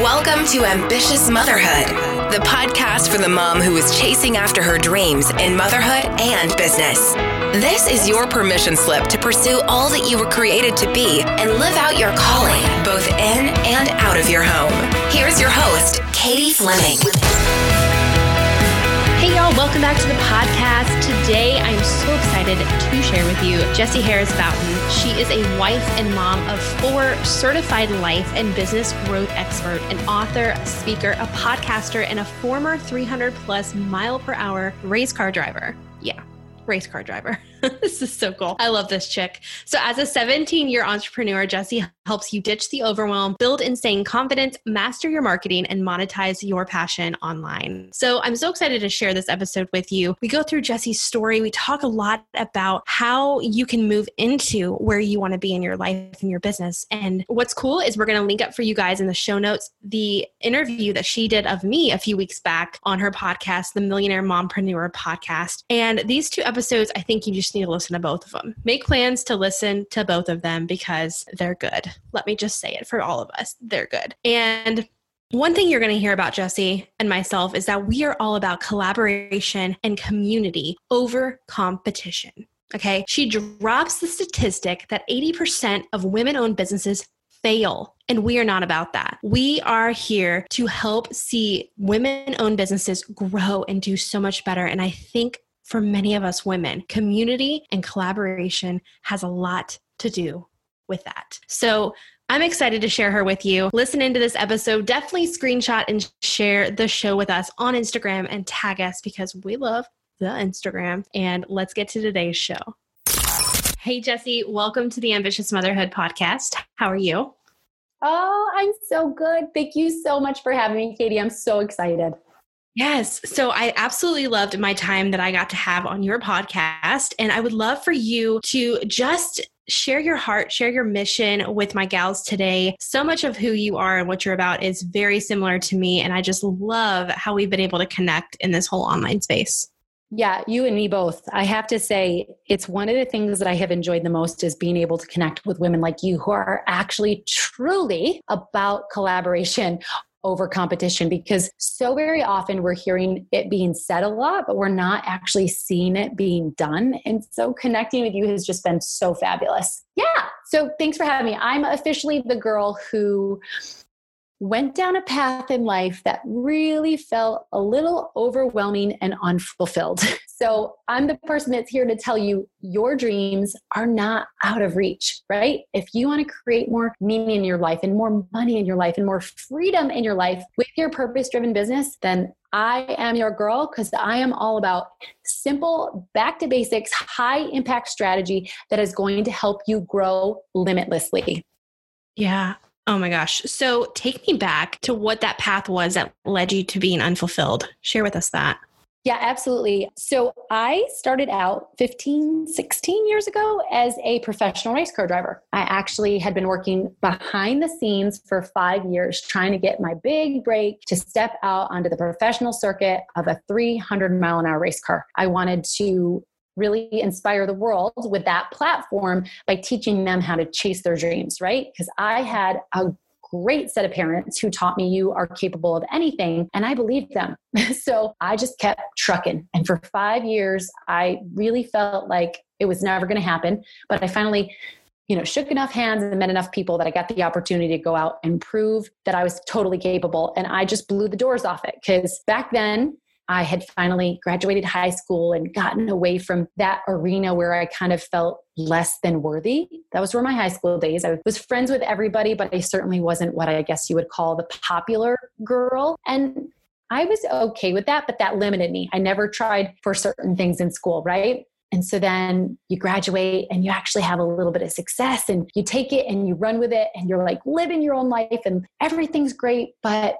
Welcome to Ambitious Motherhood, the podcast for the mom who is chasing after her dreams in motherhood and business. This is your permission slip to pursue all that you were created to be and live out your calling, both in and out of your home. Here's your host, Katie Fleming. Welcome back to the podcast. Today, I'm so excited to share with you Jesse Harris Fountain. She is a wife and mom of four, certified life and business growth expert, an author, a speaker, a podcaster, and a former 300 plus mile per hour race car driver. Yeah, race car driver. this is so cool. I love this chick. So, as a 17 year entrepreneur, Jesse helps you ditch the overwhelm, build insane confidence, master your marketing, and monetize your passion online. So, I'm so excited to share this episode with you. We go through Jesse's story. We talk a lot about how you can move into where you want to be in your life and your business. And what's cool is we're going to link up for you guys in the show notes the interview that she did of me a few weeks back on her podcast, the Millionaire Mompreneur podcast. And these two episodes, I think you just just need to listen to both of them. Make plans to listen to both of them because they're good. Let me just say it for all of us. They're good. And one thing you're going to hear about Jesse and myself is that we are all about collaboration and community over competition. Okay. She drops the statistic that 80% of women owned businesses fail. And we are not about that. We are here to help see women owned businesses grow and do so much better. And I think for many of us women, community and collaboration has a lot to do with that. So I'm excited to share her with you. Listen into this episode. Definitely screenshot and share the show with us on Instagram and tag us because we love the Instagram. And let's get to today's show. Hey, Jesse, welcome to the Ambitious Motherhood podcast. How are you? Oh, I'm so good. Thank you so much for having me, Katie. I'm so excited. Yes. So I absolutely loved my time that I got to have on your podcast. And I would love for you to just share your heart, share your mission with my gals today. So much of who you are and what you're about is very similar to me. And I just love how we've been able to connect in this whole online space. Yeah, you and me both. I have to say, it's one of the things that I have enjoyed the most is being able to connect with women like you who are actually truly about collaboration over competition because so very often we're hearing it being said a lot, but we're not actually seeing it being done. And so connecting with you has just been so fabulous. Yeah. So thanks for having me. I'm officially the girl who went down a path in life that really felt a little overwhelming and unfulfilled. So I'm the person that's here to tell you your dreams are not out of reach, right? If you want to create more meaning in your life and more money in your life and more freedom in your life with your purpose driven business, then I am your girl because I am all about simple, back to basics, high impact strategy that is going to help you grow limitlessly. Yeah, Oh my gosh. So take me back to what that path was that led you to being unfulfilled. Share with us that. Yeah, absolutely. So I started out 15, 16 years ago as a professional race car driver. I actually had been working behind the scenes for five years trying to get my big break to step out onto the professional circuit of a 300 mile an hour race car. I wanted to really inspire the world with that platform by teaching them how to chase their dreams, right? Because I had a great set of parents who taught me you are capable of anything and I believed them. so I just kept trucking. And for five years, I really felt like it was never going to happen. But I finally, you know, shook enough hands and met enough people that I got the opportunity to go out and prove that I was totally capable. And I just blew the doors off it because back then, I had finally graduated high school and gotten away from that arena where I kind of felt less than worthy. That was where my high school days. I was friends with everybody, but I certainly wasn't what I guess you would call the popular girl. And I was okay with that, but that limited me. I never tried for certain things in school, right? And so then you graduate and you actually have a little bit of success and you take it and you run with it and you're like living your own life and everything's great. But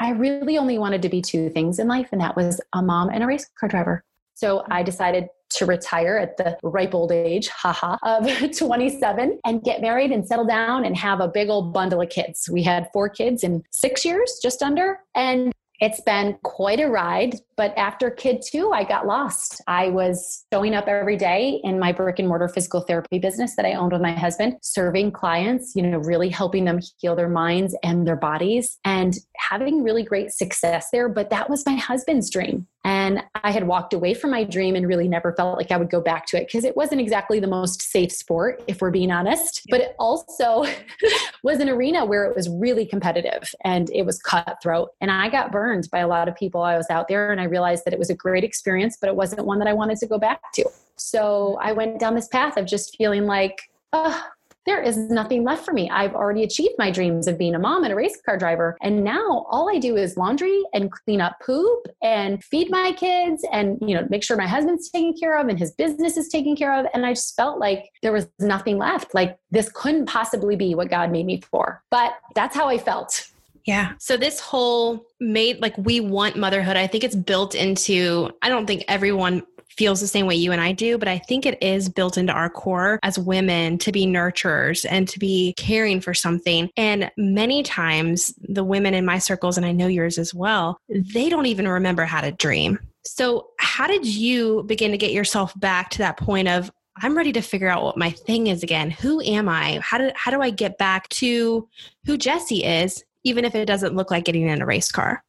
I really only wanted to be two things in life, and that was a mom and a race car driver. So I decided to retire at the ripe old age, haha, of 27 and get married and settle down and have a big old bundle of kids. We had four kids in six years, just under. And it's been quite a ride, but after kid two, I got lost. I was showing up every day in my brick and mortar physical therapy business that I owned with my husband, serving clients, you know, really helping them heal their minds and their bodies and having really great success there. But that was my husband's dream. And I had walked away from my dream and really never felt like I would go back to it because it wasn't exactly the most safe sport, if we're being honest. But it also was an arena where it was really competitive and it was cutthroat. And I got burned by a lot of people. I was out there and I realized that it was a great experience, but it wasn't one that I wanted to go back to. So I went down this path of just feeling like, oh, there is nothing left for me. I've already achieved my dreams of being a mom and a race car driver. And now all I do is laundry and clean up poop and feed my kids and, you know, make sure my husband's taken care of and his business is taken care of. And I just felt like there was nothing left. Like this couldn't possibly be what God made me for. But that's how I felt. Yeah. So this whole made like we want motherhood, I think it's built into I don't think everyone feels the same way you and I do, but I think it is built into our core as women to be nurturers and to be caring for something. And many times, the women in my circles, and I know yours as well, they don't even remember how to dream. So, how did you begin to get yourself back to that point of, I'm ready to figure out what my thing is again. Who am I? How do how do I get back to who Jesse is, even if it doesn't look like getting in a race car?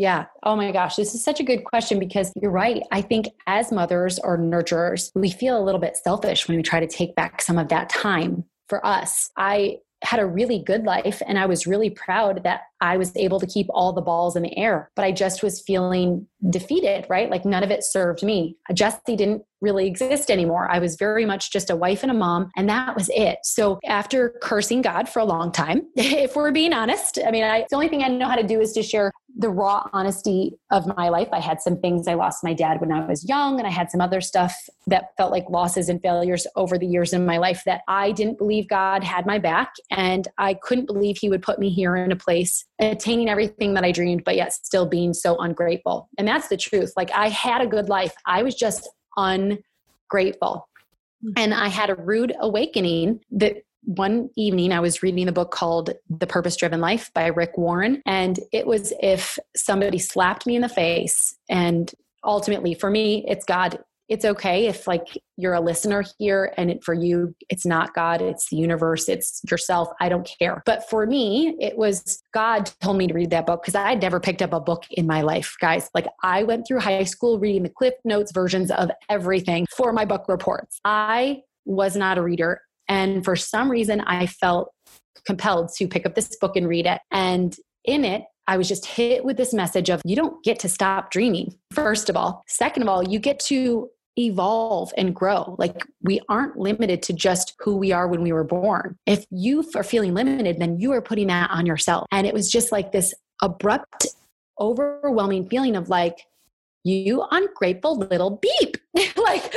Yeah. Oh my gosh. This is such a good question because you're right. I think as mothers or nurturers, we feel a little bit selfish when we try to take back some of that time for us. I had a really good life and I was really proud that I was able to keep all the balls in the air, but I just was feeling defeated, right? Like none of it served me. Jesse didn't really exist anymore. I was very much just a wife and a mom, and that was it. So after cursing God for a long time, if we're being honest, I mean, I, the only thing I know how to do is to share the raw honesty of my life. I had some things I lost my dad when I was young, and I had some other stuff that felt like losses and failures over the years in my life that I didn't believe God had my back. And I couldn't believe He would put me here in a place attaining everything that I dreamed, but yet still being so ungrateful. And that's the truth. Like I had a good life, I was just ungrateful. Hmm. And I had a rude awakening that one evening I was reading a book called The Purpose Driven Life by Rick Warren. And it was if somebody slapped me in the face and ultimately for me it's god it's okay if like you're a listener here and it, for you it's not god it's the universe it's yourself i don't care. But for me it was god told me to read that book because i had never picked up a book in my life guys. Like i went through high school reading the cliff notes versions of everything for my book reports. I was not a reader and for some reason i felt compelled to pick up this book and read it. And in it I was just hit with this message of you don't get to stop dreaming, first of all. Second of all, you get to evolve and grow. Like we aren't limited to just who we are when we were born. If you are feeling limited, then you are putting that on yourself. And it was just like this abrupt, overwhelming feeling of like, you ungrateful little beep. like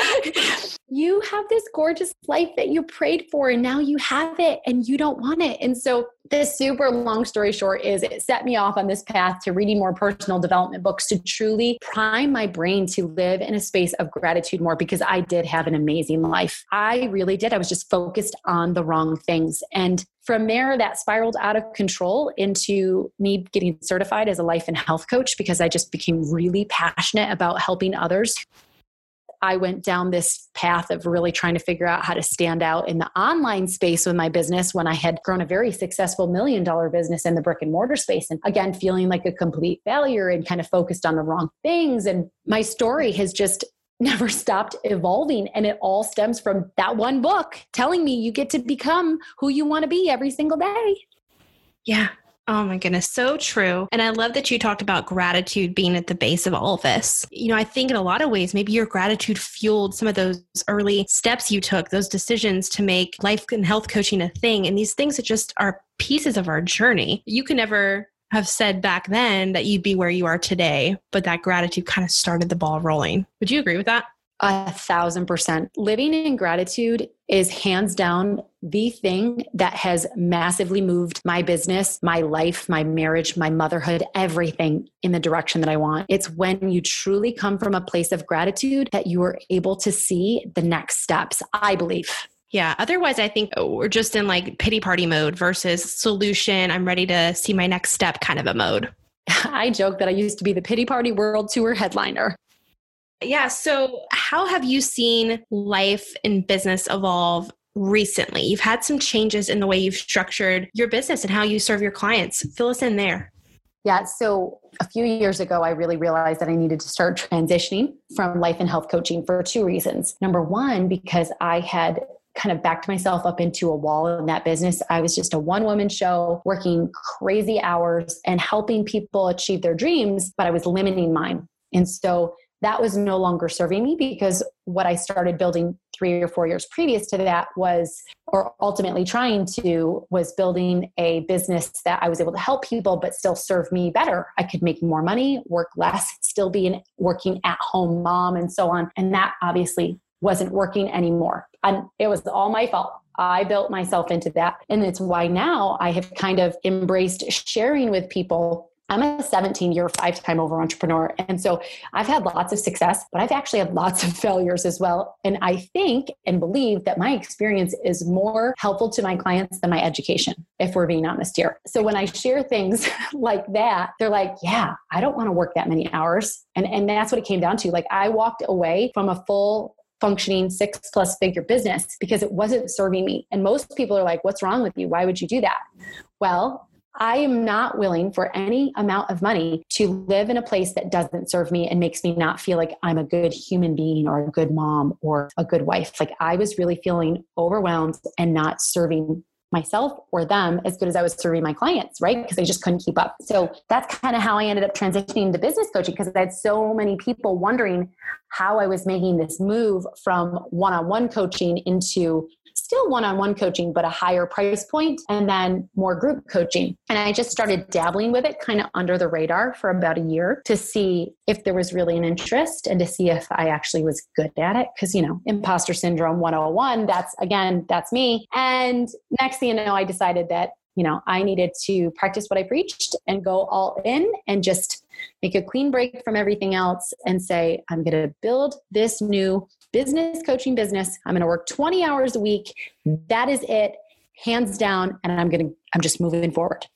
you have this gorgeous life that you prayed for and now you have it and you don't want it. And so this super long story short is it set me off on this path to reading more personal development books to truly prime my brain to live in a space of gratitude more because I did have an amazing life. I really did. I was just focused on the wrong things. And from there, that spiraled out of control into me getting certified as a life and health coach because I just became really passionate about helping others I went down this path of really trying to figure out how to stand out in the online space with my business when I had grown a very successful million dollar business in the brick and mortar space. And again, feeling like a complete failure and kind of focused on the wrong things. And my story has just never stopped evolving. And it all stems from that one book telling me you get to become who you want to be every single day. Yeah. Oh my goodness, so true. And I love that you talked about gratitude being at the base of all of this. You know, I think in a lot of ways, maybe your gratitude fueled some of those early steps you took, those decisions to make life and health coaching a thing. And these things that just are pieces of our journey. You can never have said back then that you'd be where you are today, but that gratitude kind of started the ball rolling. Would you agree with that? A thousand percent. Living in gratitude is hands down the thing that has massively moved my business, my life, my marriage, my motherhood, everything in the direction that I want. It's when you truly come from a place of gratitude that you are able to see the next steps, I believe. Yeah. Otherwise, I think oh, we're just in like pity party mode versus solution. I'm ready to see my next step kind of a mode. I joke that I used to be the pity party world tour headliner. Yeah. So, how have you seen life and business evolve recently? You've had some changes in the way you've structured your business and how you serve your clients. Fill us in there. Yeah. So a few years ago, I really realized that I needed to start transitioning from life and health coaching for two reasons. Number one, because I had kind of backed myself up into a wall in that business. I was just a one woman show working crazy hours and helping people achieve their dreams, but I was limiting mine. And so that was no longer serving me because what I started building three or four years previous to that was, or ultimately trying to, was building a business that I was able to help people but still serve me better. I could make more money, work less, still be an working at home mom, and so on. And that obviously wasn't working anymore. And it was all my fault. I built myself into that. And it's why now I have kind of embraced sharing with people I'm a 17 year, five time over entrepreneur. And so I've had lots of success, but I've actually had lots of failures as well. And I think and believe that my experience is more helpful to my clients than my education, if we're being honest here. So when I share things like that, they're like, yeah, I don't want to work that many hours. And, and that's what it came down to. Like I walked away from a full functioning six plus figure business because it wasn't serving me. And most people are like, what's wrong with you? Why would you do that? Well, I am not willing for any amount of money to live in a place that doesn't serve me and makes me not feel like I'm a good human being or a good mom or a good wife. Like I was really feeling overwhelmed and not serving myself or them as good as I was serving my clients, right? Because I just couldn't keep up. So that's kind of how I ended up transitioning to business coaching because I had so many people wondering how I was making this move from one on one coaching into still one on one coaching, but a higher price point, and then more group coaching. And I just started dabbling with it kind of under the radar for about a year to see if there was really an interest and to see if I actually was good at it. Because, you know, imposter syndrome 101, that's again, that's me. And next thing you know, I decided that you know, I needed to practice what I preached and go all in and just make a clean break from everything else and say, I'm going to build this new business coaching business. I'm going to work 20 hours a week. That is it, hands down. And I'm going to, I'm just moving forward.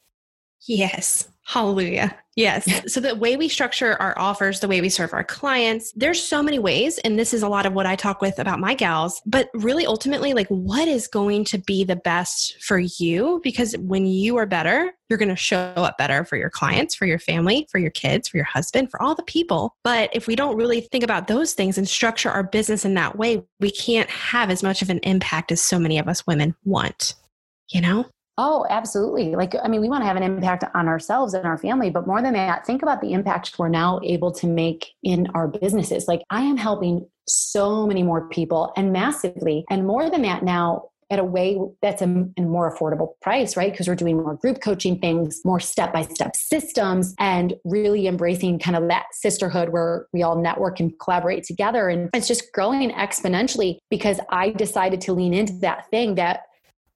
Yes. Hallelujah. Yes. So the way we structure our offers, the way we serve our clients, there's so many ways. And this is a lot of what I talk with about my gals. But really, ultimately, like what is going to be the best for you? Because when you are better, you're going to show up better for your clients, for your family, for your kids, for your husband, for all the people. But if we don't really think about those things and structure our business in that way, we can't have as much of an impact as so many of us women want, you know? Oh, absolutely. Like, I mean, we want to have an impact on ourselves and our family, but more than that, think about the impact we're now able to make in our businesses. Like, I am helping so many more people and massively. And more than that, now at a way that's a, a more affordable price, right? Because we're doing more group coaching things, more step by step systems, and really embracing kind of that sisterhood where we all network and collaborate together. And it's just growing exponentially because I decided to lean into that thing that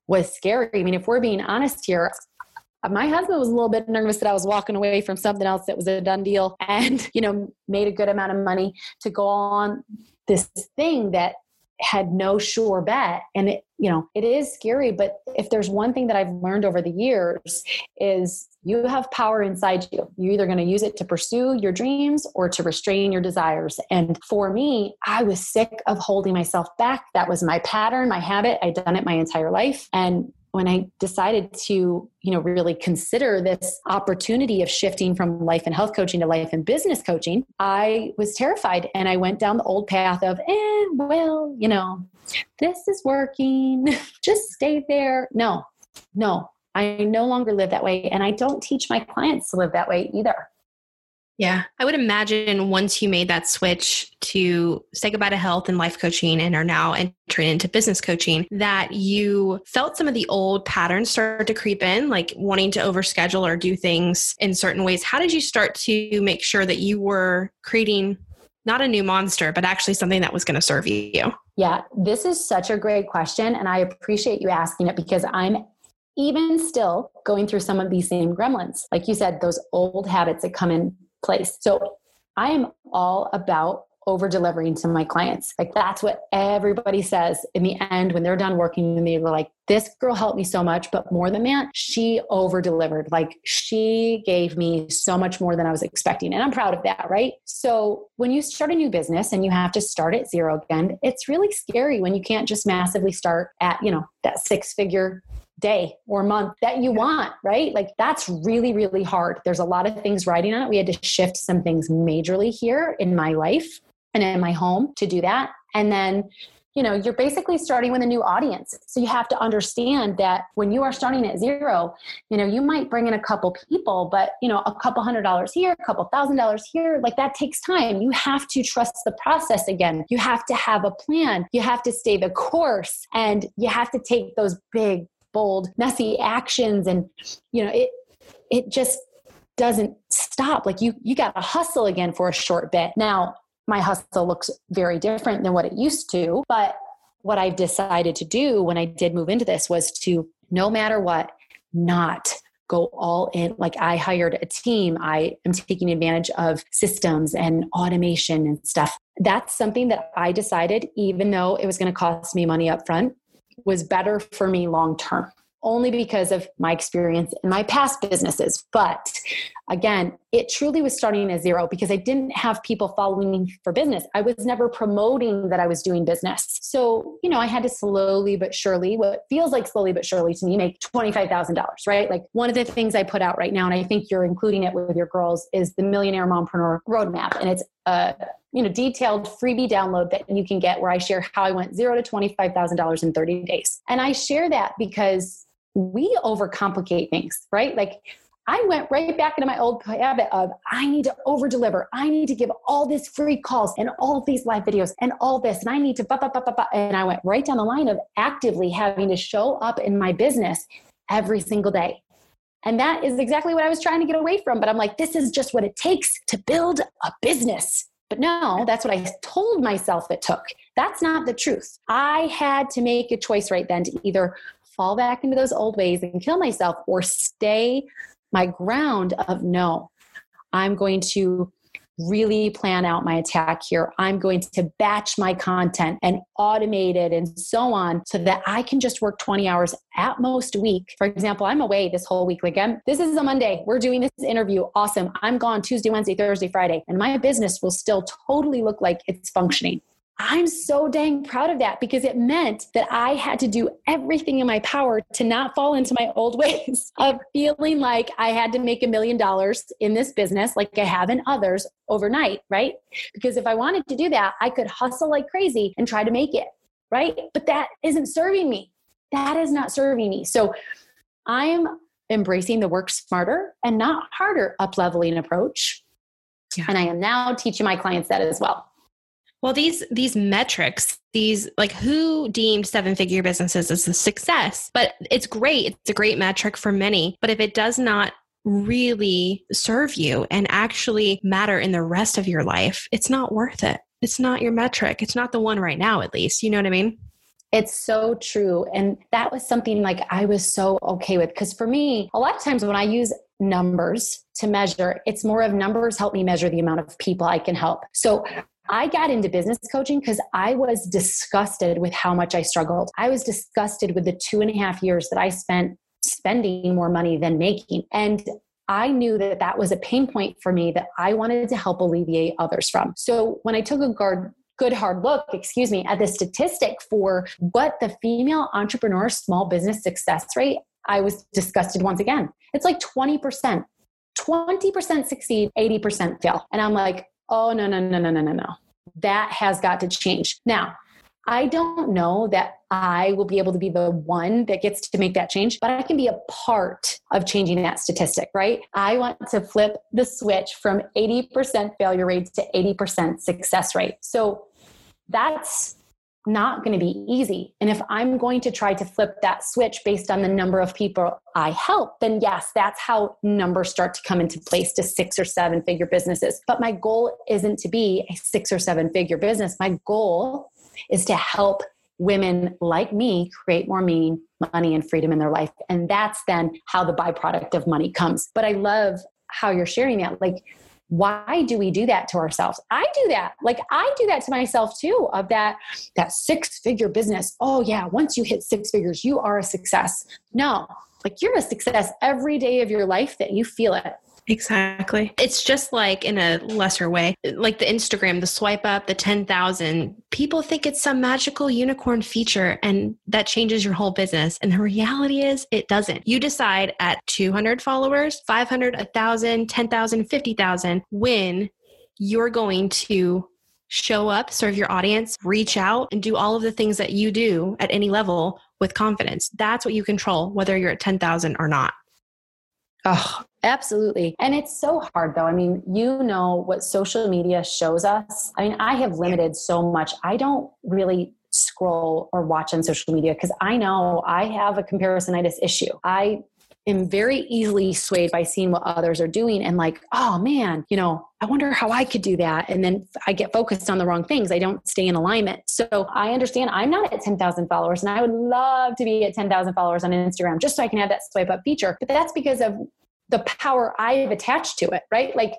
was scary. I mean, if we're being honest here, my husband was a little bit nervous that I was walking away from something else that was a done deal and, you know, made a good amount of money to go on this thing that had no sure bet. And it you know it is scary but if there's one thing that i've learned over the years is you have power inside you. You're either going to use it to pursue your dreams or to restrain your desires. And for me i was sick of holding myself back. That was my pattern my habit. I'd done it my entire life. And when I decided to, you know, really consider this opportunity of shifting from life and health coaching to life and business coaching, I was terrified and I went down the old path of, eh, well, you know, this is working. Just stay there. No, no, I no longer live that way. And I don't teach my clients to live that way either. Yeah. I would imagine once you made that switch to say goodbye to health and life coaching and are now entering into business coaching, that you felt some of the old patterns start to creep in, like wanting to overschedule or do things in certain ways. How did you start to make sure that you were creating not a new monster, but actually something that was going to serve you? Yeah, this is such a great question. And I appreciate you asking it because I'm even still going through some of these same gremlins. Like you said, those old habits that come in place. So I am all about over delivering to my clients. Like that's what everybody says in the end when they're done working with me. They're like, this girl helped me so much, but more than that, she over delivered. Like she gave me so much more than I was expecting. And I'm proud of that, right? So when you start a new business and you have to start at zero again, it's really scary when you can't just massively start at, you know, that six figure day or month that you want, right? Like that's really, really hard. There's a lot of things riding on it. We had to shift some things majorly here in my life and in my home to do that. And then you know you're basically starting with a new audience. So you have to understand that when you are starting at zero you know you might bring in a couple people but you know a couple hundred dollars here a couple thousand dollars here like that takes time. You have to trust the process again. You have to have a plan. You have to stay the course and you have to take those big bold messy actions and you know it it just doesn't stop. Like you you got to hustle again for a short bit. Now my hustle looks very different than what it used to. But what I've decided to do when I did move into this was to, no matter what, not go all in. Like I hired a team, I am taking advantage of systems and automation and stuff. That's something that I decided, even though it was going to cost me money up front, was better for me long term only because of my experience in my past businesses. But again, it truly was starting at zero because I didn't have people following me for business. I was never promoting that I was doing business. So, you know, I had to slowly but surely, what feels like slowly but surely to me, make $25,000, right? Like one of the things I put out right now, and I think you're including it with your girls, is the Millionaire Mompreneur Roadmap. And it's a you know detailed freebie download that you can get where I share how I went zero to $25,000 in 30 days. And I share that because we overcomplicate things, right? Like I went right back into my old habit of I need to over deliver. I need to give all these free calls and all these live videos and all this. And I need to, bah, bah, bah, bah, bah. and I went right down the line of actively having to show up in my business every single day. And that is exactly what I was trying to get away from. But I'm like, this is just what it takes to build a business. But no, that's what I told myself it took. That's not the truth. I had to make a choice right then to either fall back into those old ways and kill myself or stay my ground of no, I'm going to really plan out my attack here. I'm going to batch my content and automate it and so on so that I can just work 20 hours at most a week. For example, I'm away this whole week. Like, I'm, this is a Monday. We're doing this interview. Awesome. I'm gone Tuesday, Wednesday, Thursday, Friday, and my business will still totally look like it's functioning. I'm so dang proud of that because it meant that I had to do everything in my power to not fall into my old ways of feeling like I had to make a million dollars in this business, like I have in others overnight, right? Because if I wanted to do that, I could hustle like crazy and try to make it, right? But that isn't serving me. That is not serving me. So I'm embracing the work smarter and not harder up leveling approach. Yeah. And I am now teaching my clients that as well. Well, these these metrics, these like who deemed seven figure businesses as a success, but it's great. It's a great metric for many. But if it does not really serve you and actually matter in the rest of your life, it's not worth it. It's not your metric. It's not the one right now, at least. You know what I mean? It's so true. And that was something like I was so okay with. Because for me, a lot of times when I use numbers to measure, it's more of numbers help me measure the amount of people I can help. So I got into business coaching because I was disgusted with how much I struggled. I was disgusted with the two and a half years that I spent spending more money than making. And I knew that that was a pain point for me that I wanted to help alleviate others from. So when I took a guard, good hard look, excuse me, at the statistic for what the female entrepreneur small business success rate, I was disgusted once again. It's like 20%. 20% succeed, 80% fail. And I'm like, oh, no, no, no, no, no, no, no. That has got to change. Now, I don't know that I will be able to be the one that gets to make that change, but I can be a part of changing that statistic, right? I want to flip the switch from 80% failure rates to 80% success rate. So that's not going to be easy. And if I'm going to try to flip that switch based on the number of people I help, then yes, that's how numbers start to come into place to six or seven figure businesses. But my goal isn't to be a six or seven figure business. My goal is to help women like me create more meaning, money, and freedom in their life. And that's then how the byproduct of money comes. But I love how you're sharing that. Like, why do we do that to ourselves? I do that. Like i do that to myself too of that that six figure business. Oh yeah once you hit six figures you are a success. No like you're a success every day of your life that you feel it Exactly. It's just like in a lesser way, like the Instagram, the swipe up, the 10,000. People think it's some magical unicorn feature and that changes your whole business. And the reality is, it doesn't. You decide at 200 followers, 500, 1,000, 10,000, 50,000 when you're going to show up, serve your audience, reach out, and do all of the things that you do at any level with confidence. That's what you control, whether you're at 10,000 or not. Oh, absolutely. And it's so hard though. I mean, you know what social media shows us. I mean, I have limited so much. I don't really scroll or watch on social media because I know I have a comparisonitis issue. I am very easily swayed by seeing what others are doing and like, oh man, you know, I wonder how I could do that. And then I get focused on the wrong things. I don't stay in alignment. So I understand I'm not at 10,000 followers and I would love to be at 10,000 followers on Instagram just so I can have that swipe up feature. But that's because of the power I've attached to it, right? Like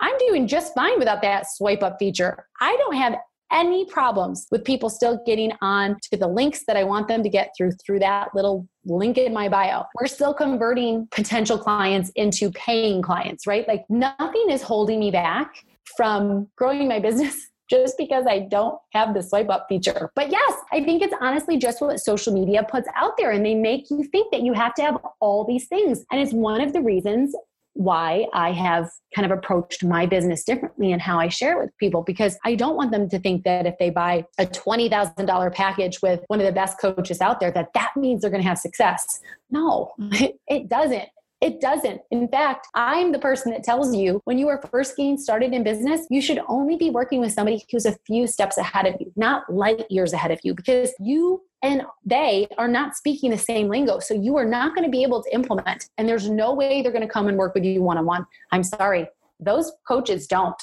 I'm doing just fine without that swipe up feature. I don't have any problems with people still getting on to the links that I want them to get through through that little link in my bio. We're still converting potential clients into paying clients, right? Like nothing is holding me back from growing my business just because I don't have the swipe up feature. But yes, I think it's honestly just what social media puts out there and they make you think that you have to have all these things. And it's one of the reasons why I have kind of approached my business differently and how I share it with people because I don't want them to think that if they buy a $20,000 package with one of the best coaches out there that that means they're going to have success. No, it doesn't. It doesn't. In fact, I'm the person that tells you when you are first getting started in business, you should only be working with somebody who's a few steps ahead of you, not light years ahead of you, because you and they are not speaking the same lingo. So you are not going to be able to implement. And there's no way they're going to come and work with you one on one. I'm sorry. Those coaches don't.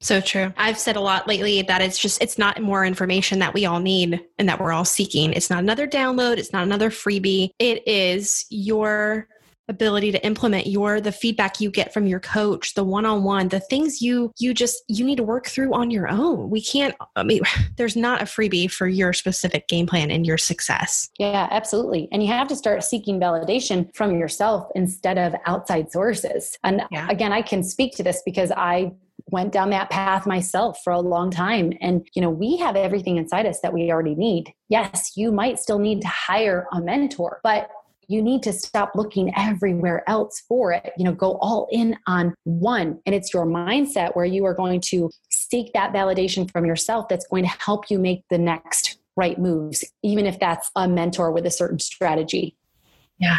So true. I've said a lot lately that it's just, it's not more information that we all need and that we're all seeking. It's not another download. It's not another freebie. It is your ability to implement your the feedback you get from your coach the one-on-one the things you you just you need to work through on your own. We can't i mean there's not a freebie for your specific game plan and your success. Yeah absolutely. And you have to start seeking validation from yourself instead of outside sources. And yeah. again i can speak to this because i went down that path myself for a long time. And you know we have everything inside us that we already need. Yes you might still need to hire a mentor but you need to stop looking everywhere else for it. You know, go all in on one. And it's your mindset where you are going to seek that validation from yourself that's going to help you make the next right moves, even if that's a mentor with a certain strategy. Yeah.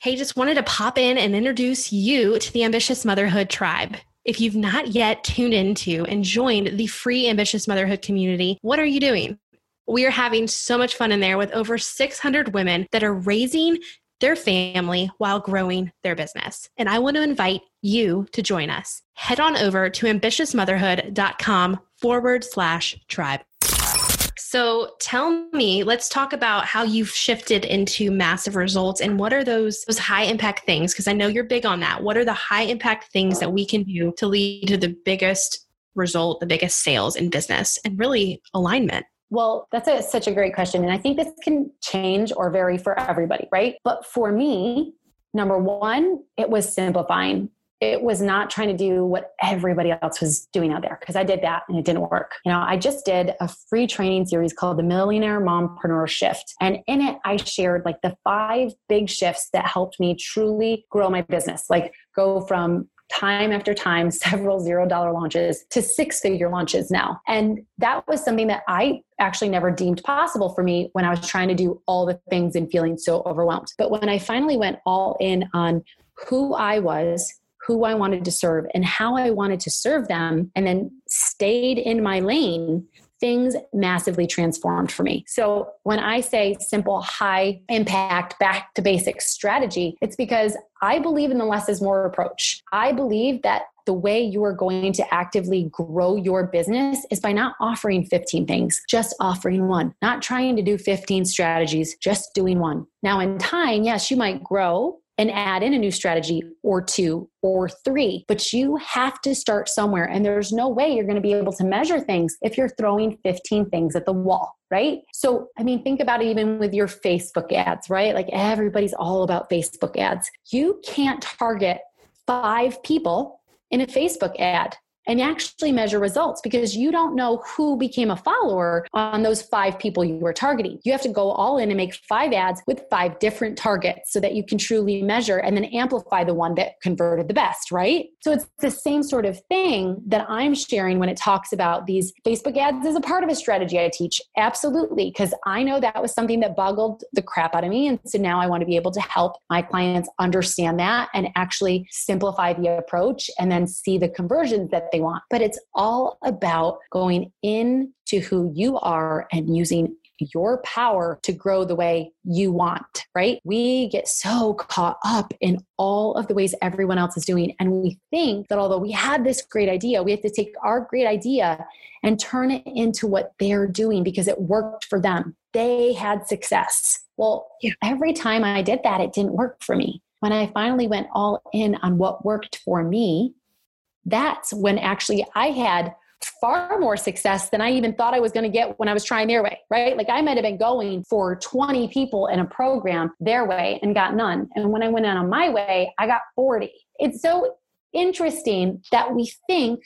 Hey, just wanted to pop in and introduce you to the Ambitious Motherhood Tribe. If you've not yet tuned into and joined the free Ambitious Motherhood community, what are you doing? We are having so much fun in there with over 600 women that are raising their family while growing their business. And I want to invite you to join us. Head on over to ambitiousmotherhood.com forward slash tribe. So tell me, let's talk about how you've shifted into massive results and what are those those high impact things because I know you're big on that. What are the high impact things that we can do to lead to the biggest result, the biggest sales in business and really alignment? Well, that's a, such a great question. And I think this can change or vary for everybody, right? But for me, number one, it was simplifying. It was not trying to do what everybody else was doing out there because I did that and it didn't work. You know, I just did a free training series called the Millionaire Mompreneur Shift. And in it, I shared like the five big shifts that helped me truly grow my business, like go from time after time, several zero dollar launches to six figure launches now. And that was something that I actually never deemed possible for me when I was trying to do all the things and feeling so overwhelmed. But when I finally went all in on who I was, who I wanted to serve, and how I wanted to serve them, and then stayed in my lane, things massively transformed for me. So when I say simple, high impact, back to basics strategy, it's because I believe in the less is more approach. I believe that the way you are going to actively grow your business is by not offering 15 things, just offering one, not trying to do 15 strategies, just doing one. Now, in time, yes, you might grow and add in a new strategy or two or three. But you have to start somewhere. And there's no way you're going to be able to measure things if you're throwing 15 things at the wall, right? So, I mean, think about it even with your Facebook ads, right? Like everybody's all about Facebook ads. You can't target five people in a Facebook ad and actually measure results because you don't know who became a follower on those five people you were targeting. You have to go all in and make five ads with five different targets so that you can truly measure and then amplify the one that converted the best, right? So it's the same sort of thing that I'm sharing when it talks about these Facebook ads as a part of a strategy I teach. Absolutely, because I know that was something that boggled the crap out of me. And so now I want to be able to help my clients understand that and actually simplify the approach and then see the conversions that they want. But it's all about going into who you are and using your power to grow the way you want, right? We get so caught up in all of the ways everyone else is doing. And we think that although we had this great idea, we have to take our great idea and turn it into what they're doing because it worked for them. They had success. Well, every time I did that, it didn't work for me. When I finally went all in on what worked for me, that's when actually I had far more success than I even thought I was going to get when I was trying their way, right? Like I might have been going for 20 people in a program their way and got none. And when I went out on my way, I got 40. It's so interesting that we think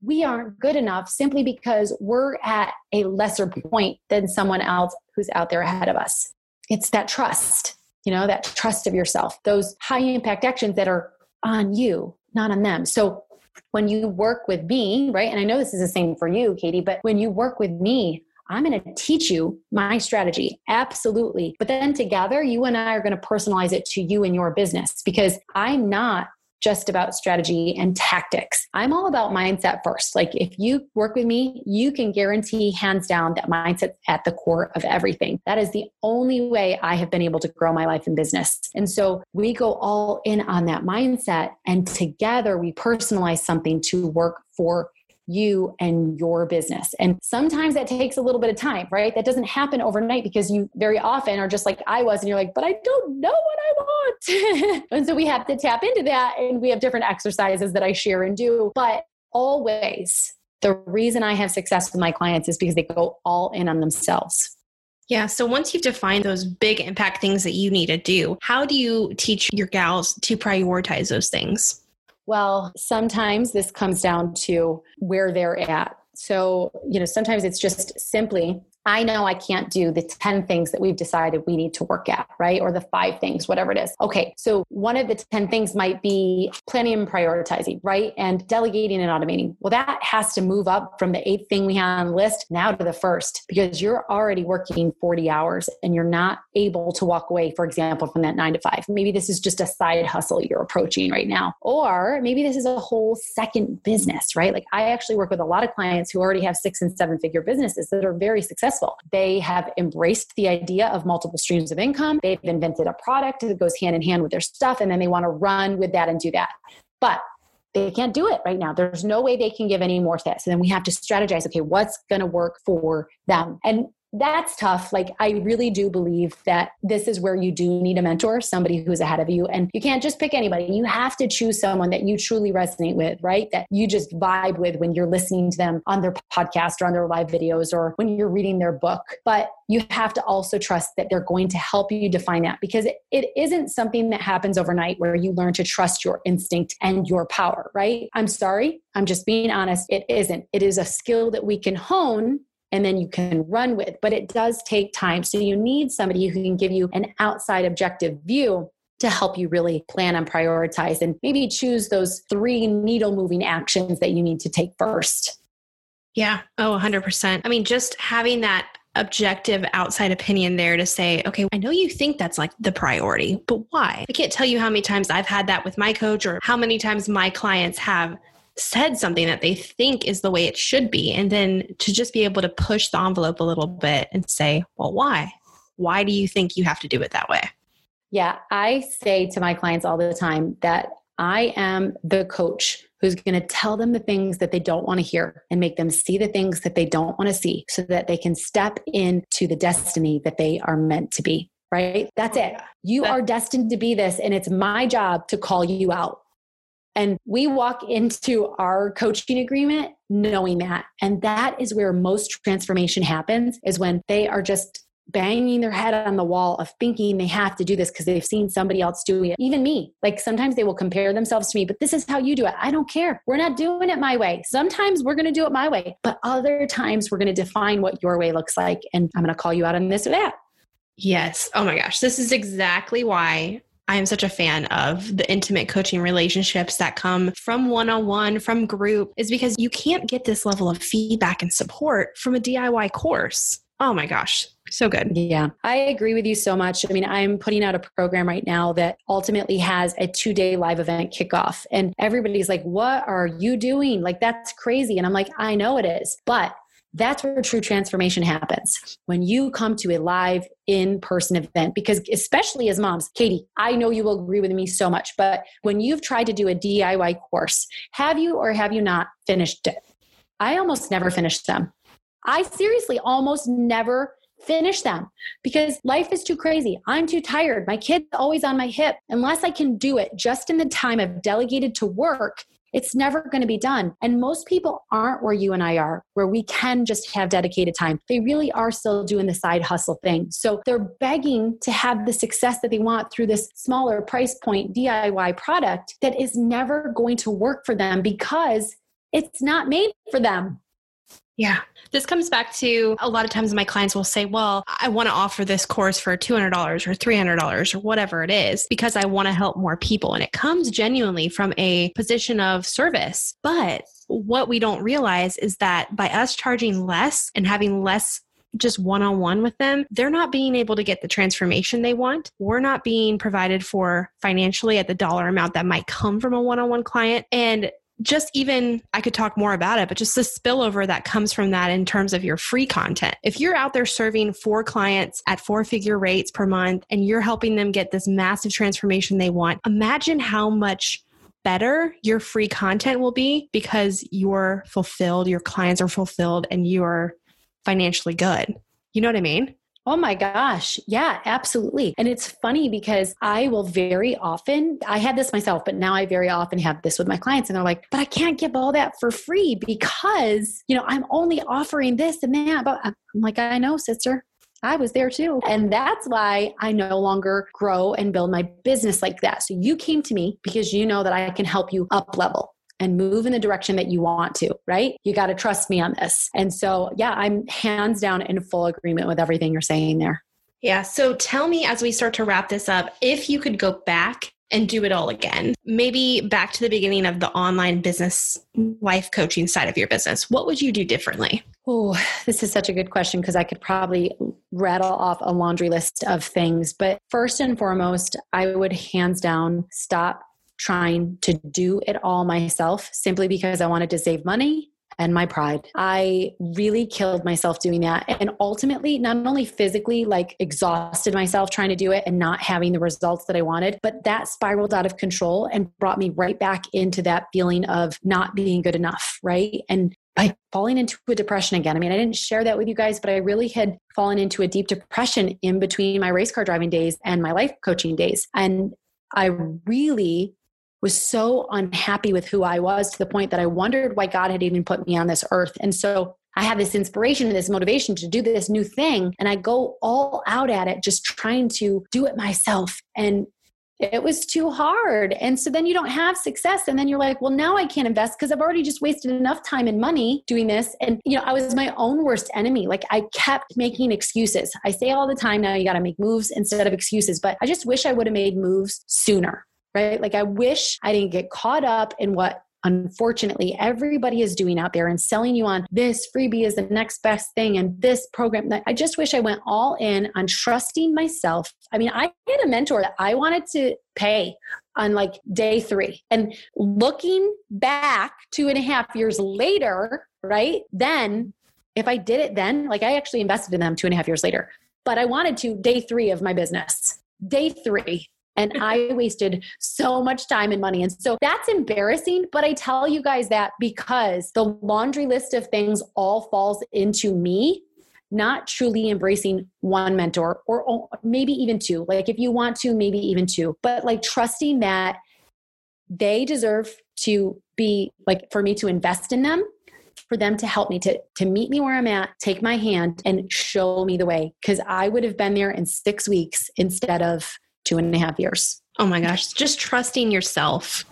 we aren't good enough simply because we're at a lesser point than someone else who's out there ahead of us. It's that trust, you know, that trust of yourself, those high impact actions that are on you, not on them. So when you work with me, right? And I know this is the same for you, Katie, but when you work with me, I'm going to teach you my strategy. Absolutely. But then together, you and I are going to personalize it to you and your business because I'm not just about strategy and tactics. I'm all about mindset first. Like if you work with me, you can guarantee hands down that mindset's at the core of everything. That is the only way I have been able to grow my life and business. And so we go all in on that mindset and together we personalize something to work for you and your business. And sometimes that takes a little bit of time, right? That doesn't happen overnight because you very often are just like I was, and you're like, but I don't know what I want. and so we have to tap into that, and we have different exercises that I share and do. But always, the reason I have success with my clients is because they go all in on themselves. Yeah. So once you've defined those big impact things that you need to do, how do you teach your gals to prioritize those things? Well, sometimes this comes down to where they're at. So, you know, sometimes it's just simply I know I can't do the 10 things that we've decided we need to work at, right? Or the five things, whatever it is. Okay, so one of the 10 things might be planning and prioritizing, right? And delegating and automating. Well, that has to move up from the eighth thing we have on the list now to the first because you're already working 40 hours and you're not able to walk away, for example, from that nine to five. Maybe this is just a side hustle you're approaching right now. Or maybe this is a whole second business, right? Like I actually work with a lot of clients who already have six and seven figure businesses that are very successful successful. They have embraced the idea of multiple streams of income. They've invented a product that goes hand in hand with their stuff, and then they want to run with that and do that. But they can't do it right now. There's no way they can give any more to that. So then we have to strategize okay, what's going to work for them? And that's tough. Like, I really do believe that this is where you do need a mentor, somebody who's ahead of you. And you can't just pick anybody. You have to choose someone that you truly resonate with, right? That you just vibe with when you're listening to them on their podcast or on their live videos or when you're reading their book. But you have to also trust that they're going to help you define that because it, it isn't something that happens overnight where you learn to trust your instinct and your power, right? I'm sorry. I'm just being honest. It isn't. It is a skill that we can hone and then you can run with. But it does take time. So you need somebody who can give you an outside objective view to help you really plan and prioritize and maybe choose those three needle moving actions that you need to take first. Yeah. Oh, 100%. I mean, just having that objective outside opinion there to say, okay, I know you think that's like the priority, but why? I can't tell you how many times I've had that with my coach or how many times my clients have said something that they think is the way it should be. And then to just be able to push the envelope a little bit and say, well, why? Why do you think you have to do it that way? Yeah, I say to my clients all the time that I am the coach who's going to tell them the things that they don't want to hear and make them see the things that they don't want to see so that they can step into the destiny that they are meant to be. right? That's it. You are destined to be this, and it's my job to call you out. And we walk into our coaching agreement knowing that. And that is where most transformation happens is when they are just banging their head on the wall of thinking they have to do this because they've seen somebody else doing it. Even me. Like sometimes they will compare themselves to me, but this is how you do it. I don't care. We're not doing it my way. Sometimes we're going to do it my way, but other times we're going to define what your way looks like. And I'm going to call you out on this or that. Yes. Oh my gosh. This is exactly why I am such a fan of the intimate coaching relationships that come from one on one, from group, is because you can't get this level of feedback and support from a DIY course. Oh my gosh, so good. Yeah, I agree with you so much. I mean, I'm putting out a program right now that ultimately has a two day live event kickoff. And everybody's like, What are you doing? Like, that's crazy. And I'm like, I know it is. But that's where true transformation happens when you come to a live in person event. Because, especially as moms, Katie, I know you will agree with me so much, but when you've tried to do a DIY course, have you or have you not finished it? I almost never finished them. I seriously almost never finish them because life is too crazy. I'm too tired. My kid's always on my hip. Unless I can do it just in the time I've delegated to work, it's never going to be done. And most people aren't where you and I are, where we can just have dedicated time. They really are still doing the side hustle thing. So they're begging to have the success that they want through this smaller price point DIY product that is never going to work for them because it's not made for them. Yeah. This comes back to a lot of times my clients will say, Well, I want to offer this course for $200 or $300 or whatever it is because I want to help more people. And it comes genuinely from a position of service. But what we don't realize is that by us charging less and having less just one on one with them, they're not being able to get the transformation they want. We're not being provided for financially at the dollar amount that might come from a one on one client. And just even I could talk more about it, but just the spillover that comes from that in terms of your free content. If you're out there serving four clients at four figure rates per month and you're helping them get this massive transformation they want, imagine how much better your free content will be because you're fulfilled, your clients are fulfilled, and you're financially good. You know what I mean? Oh my gosh. Yeah, absolutely. And it's funny because I will very often, I had this myself, but now I very often have this with my clients and they're like, but I can't give all that for free because, you know, I'm only offering this and that. But I'm like, I know, sister. I was there too. And that's why I no longer grow and build my business like that. So you came to me because you know that I can help you up level and move in the direction that you want to, right? You got to trust me on this. And so, yeah, I'm hands down in full agreement with everything you're saying there. Yeah. So tell me as we start to wrap this up, if you could go back and do it all again, maybe back to the beginning of the online business life coaching side of your business, what would you do differently? Oh, this is such a good question because I could probably rattle off a laundry list of things. But first and foremost, I would hands down stop trying to do it all myself simply because I wanted to save money and my pride. I really killed myself doing that. And ultimately, not only physically, like exhausted myself trying to do it and not having the results that I wanted, but that spiraled out of control and brought me right back into that feeling of not being good enough, right? And by falling into a depression again. I mean, I didn't share that with you guys, but I really had fallen into a deep depression in between my race car driving days and my life coaching days. And I really was so unhappy with who I was to the point that I wondered why God had even put me on this earth. And so I had this inspiration and this motivation to do this new thing. And I go all out at it, just trying to do it myself. And it was too hard. And so then you don't have success. And then you're like, well, now I can't invest because I've already just wasted enough time and money doing this. And, you know, I was my own worst enemy. Like I kept making excuses. I say all the time now, you got to make moves instead of excuses. But I just wish I would have made moves sooner right? Like I wish I didn't get caught up in what unfortunately everybody is doing out there and selling you on this freebie is the next best thing and this program. I just wish i went all in on trusting myself. I mean i had a mentor that i wanted to pay on like day three. And looking back two and a half years later right then if i did it then like i actually invested in them two and a half years later. But i wanted to day three of my business day three and I wasted so much time and money. And so that's embarrassing. But I tell you guys that because the laundry list of things all falls into me not truly embracing one mentor or maybe even two. Like if you want to, maybe even two, but like trusting that they deserve to be like for me to invest in them for them to help me to to meet me where I'm at, take my hand and show me the way. Cause I would have been there in six weeks instead of two and a half years. Oh my gosh. Just trusting yourself.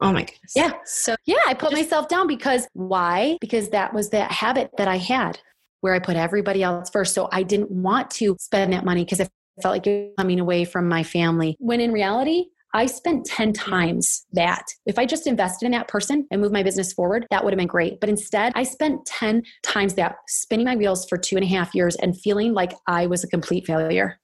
Oh my goodness. Yeah. So yeah, I put just, myself down because why? Because that was that habit that I had where I put everybody else first. So I didn't want to spend that money because I felt like it was coming away from my family. When in reality, I spent 10 times that. If I just invested in that person and moved my business forward, that would have been great. But instead, I spent 10 times that, spinning my wheels for two and a half years and feeling like I was a complete failure.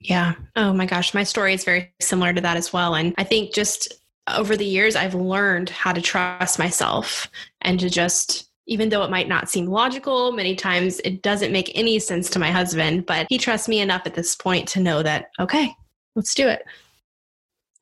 Yeah. Oh my gosh. My story is very similar to that as well. And I think just over the years, I've learned how to trust myself and to just even though it might not seem logical, many times it doesn't make any sense to my husband, but he trusts me enough at this point to know that, okay, let's do it.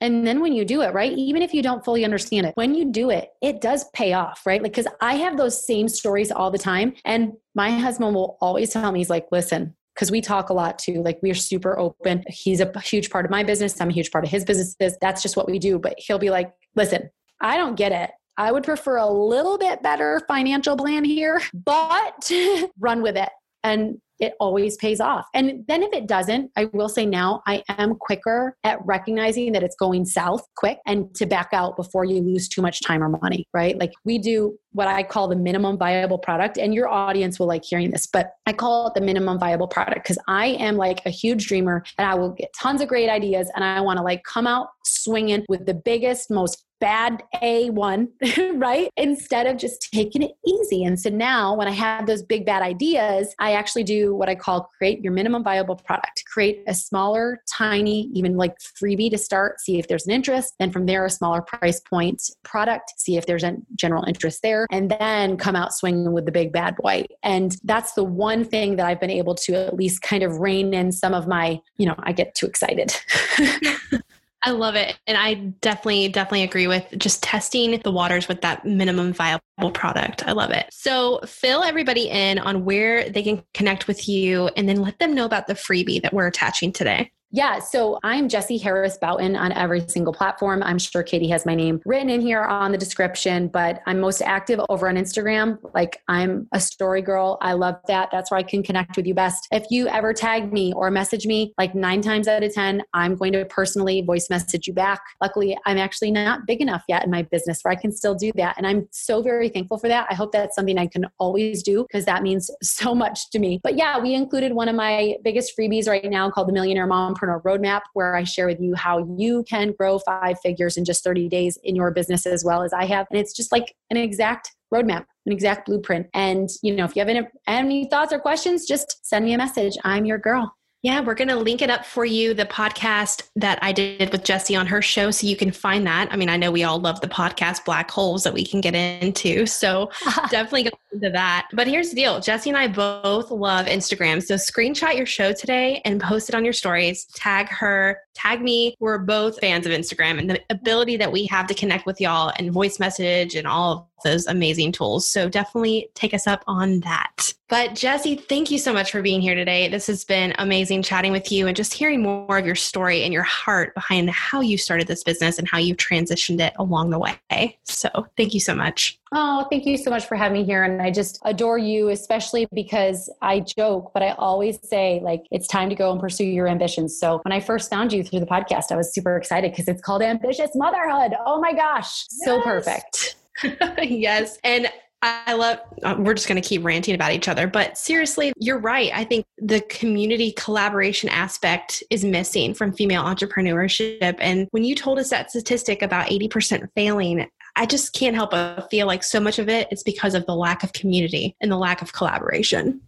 And then when you do it, right, even if you don't fully understand it, when you do it, it does pay off, right? Like, because I have those same stories all the time. And my husband will always tell me, he's like, listen, because we talk a lot too. Like we're super open. He's a huge part of my business. I'm a huge part of his businesses. That's just what we do. But he'll be like, listen, I don't get it. I would prefer a little bit better financial plan here, but run with it. And it always pays off. And then if it doesn't, I will say now I am quicker at recognizing that it's going south quick and to back out before you lose too much time or money, right? Like we do what I call the minimum viable product and your audience will like hearing this, but I call it the minimum viable product because I am like a huge dreamer and I will get tons of great ideas and I want to like come out swinging with the biggest, most bad A1, right? Instead of just taking it easy. And so now when I have those big bad ideas, I actually do what I call create your minimum viable product, create a smaller, tiny, even like freebie to start, see if there's an interest. Then from there, a smaller price point product, see if there's a general interest there, and then come out swinging with the big bad boy. And that's the one thing that I've been able to at least kind of rein in some of my, you know, I get too excited. I love it. And I definitely, definitely agree with just testing the waters with that minimum viable product. I love it. So fill everybody in on where they can connect with you and then let them know about the freebie that we're attaching today. Yeah, so I'm Jesse Harris Fountain on every single platform. I'm sure Katie has my name written in here on the description, but I'm most active over on Instagram. Like I'm a story girl. I love that. That's where I can connect with you best. If you ever tag me or message me, like nine times out of 10, I'm going to personally voice message you back. Luckily, I'm actually not big enough yet in my business where I can still do that. And I'm so very thankful for that. I hope that's something I can always do because that means so much to me. But yeah, we included one of my biggest freebies right now called the Millionaire Mom Mompreneur Roadmap, where I share with you how you can grow five figures in just 30 days in your business as well as I have. And it's just like an exact roadmap, an exact blueprint. And, you know, if you have any, any thoughts or questions, just send me a message. I'm your girl. Yeah, we're going to link it up for you, the podcast that I did with Jesse on her show, so you can find that. I mean, I know we all love the podcast Black Holes that we can get into. So definitely go into that. But here's the deal Jesse and I both love Instagram. So screenshot your show today and post it on your stories. Tag her, tag me. We're both fans of Instagram and the ability that we have to connect with y'all and voice message and all of those amazing tools. So definitely take us up on that. But Jesse, thank you so much for being here today. This has been amazing chatting with you and just hearing more of your story and your heart behind how you started this business and how you've transitioned it along the way. So thank you so much. Oh, thank you so much for having me here. And I just adore you, especially because I joke, but I always say, like, it's time to go and pursue your ambitions. So when I first found you through the podcast, I was super excited because it's called Ambitious Motherhood. Oh my gosh, yes. so perfect. yes. And I love, uh, we're just going to keep ranting about each other, but seriously, you're right. I think the community collaboration aspect is missing from female entrepreneurship. And when you told us that statistic about 80% failing, I just can't help but feel like so much of it is because of the lack of community and the lack of collaboration.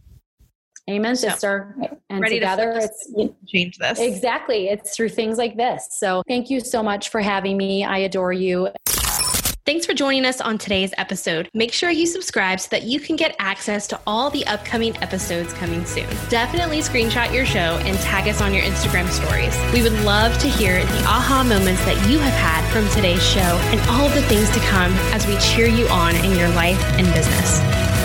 Amen, sister. And Ready together to it's change this. Exactly. It's through things like this. So thank you so much for having me. I adore you. Thanks for joining us on today's episode. Make sure you subscribe so that you can get access to all the upcoming episodes coming soon. Definitely screenshot your show and tag us on your Instagram stories. We would love to hear the aha moments that you have had from today's show and all of the things to come as we cheer you on in your life and business.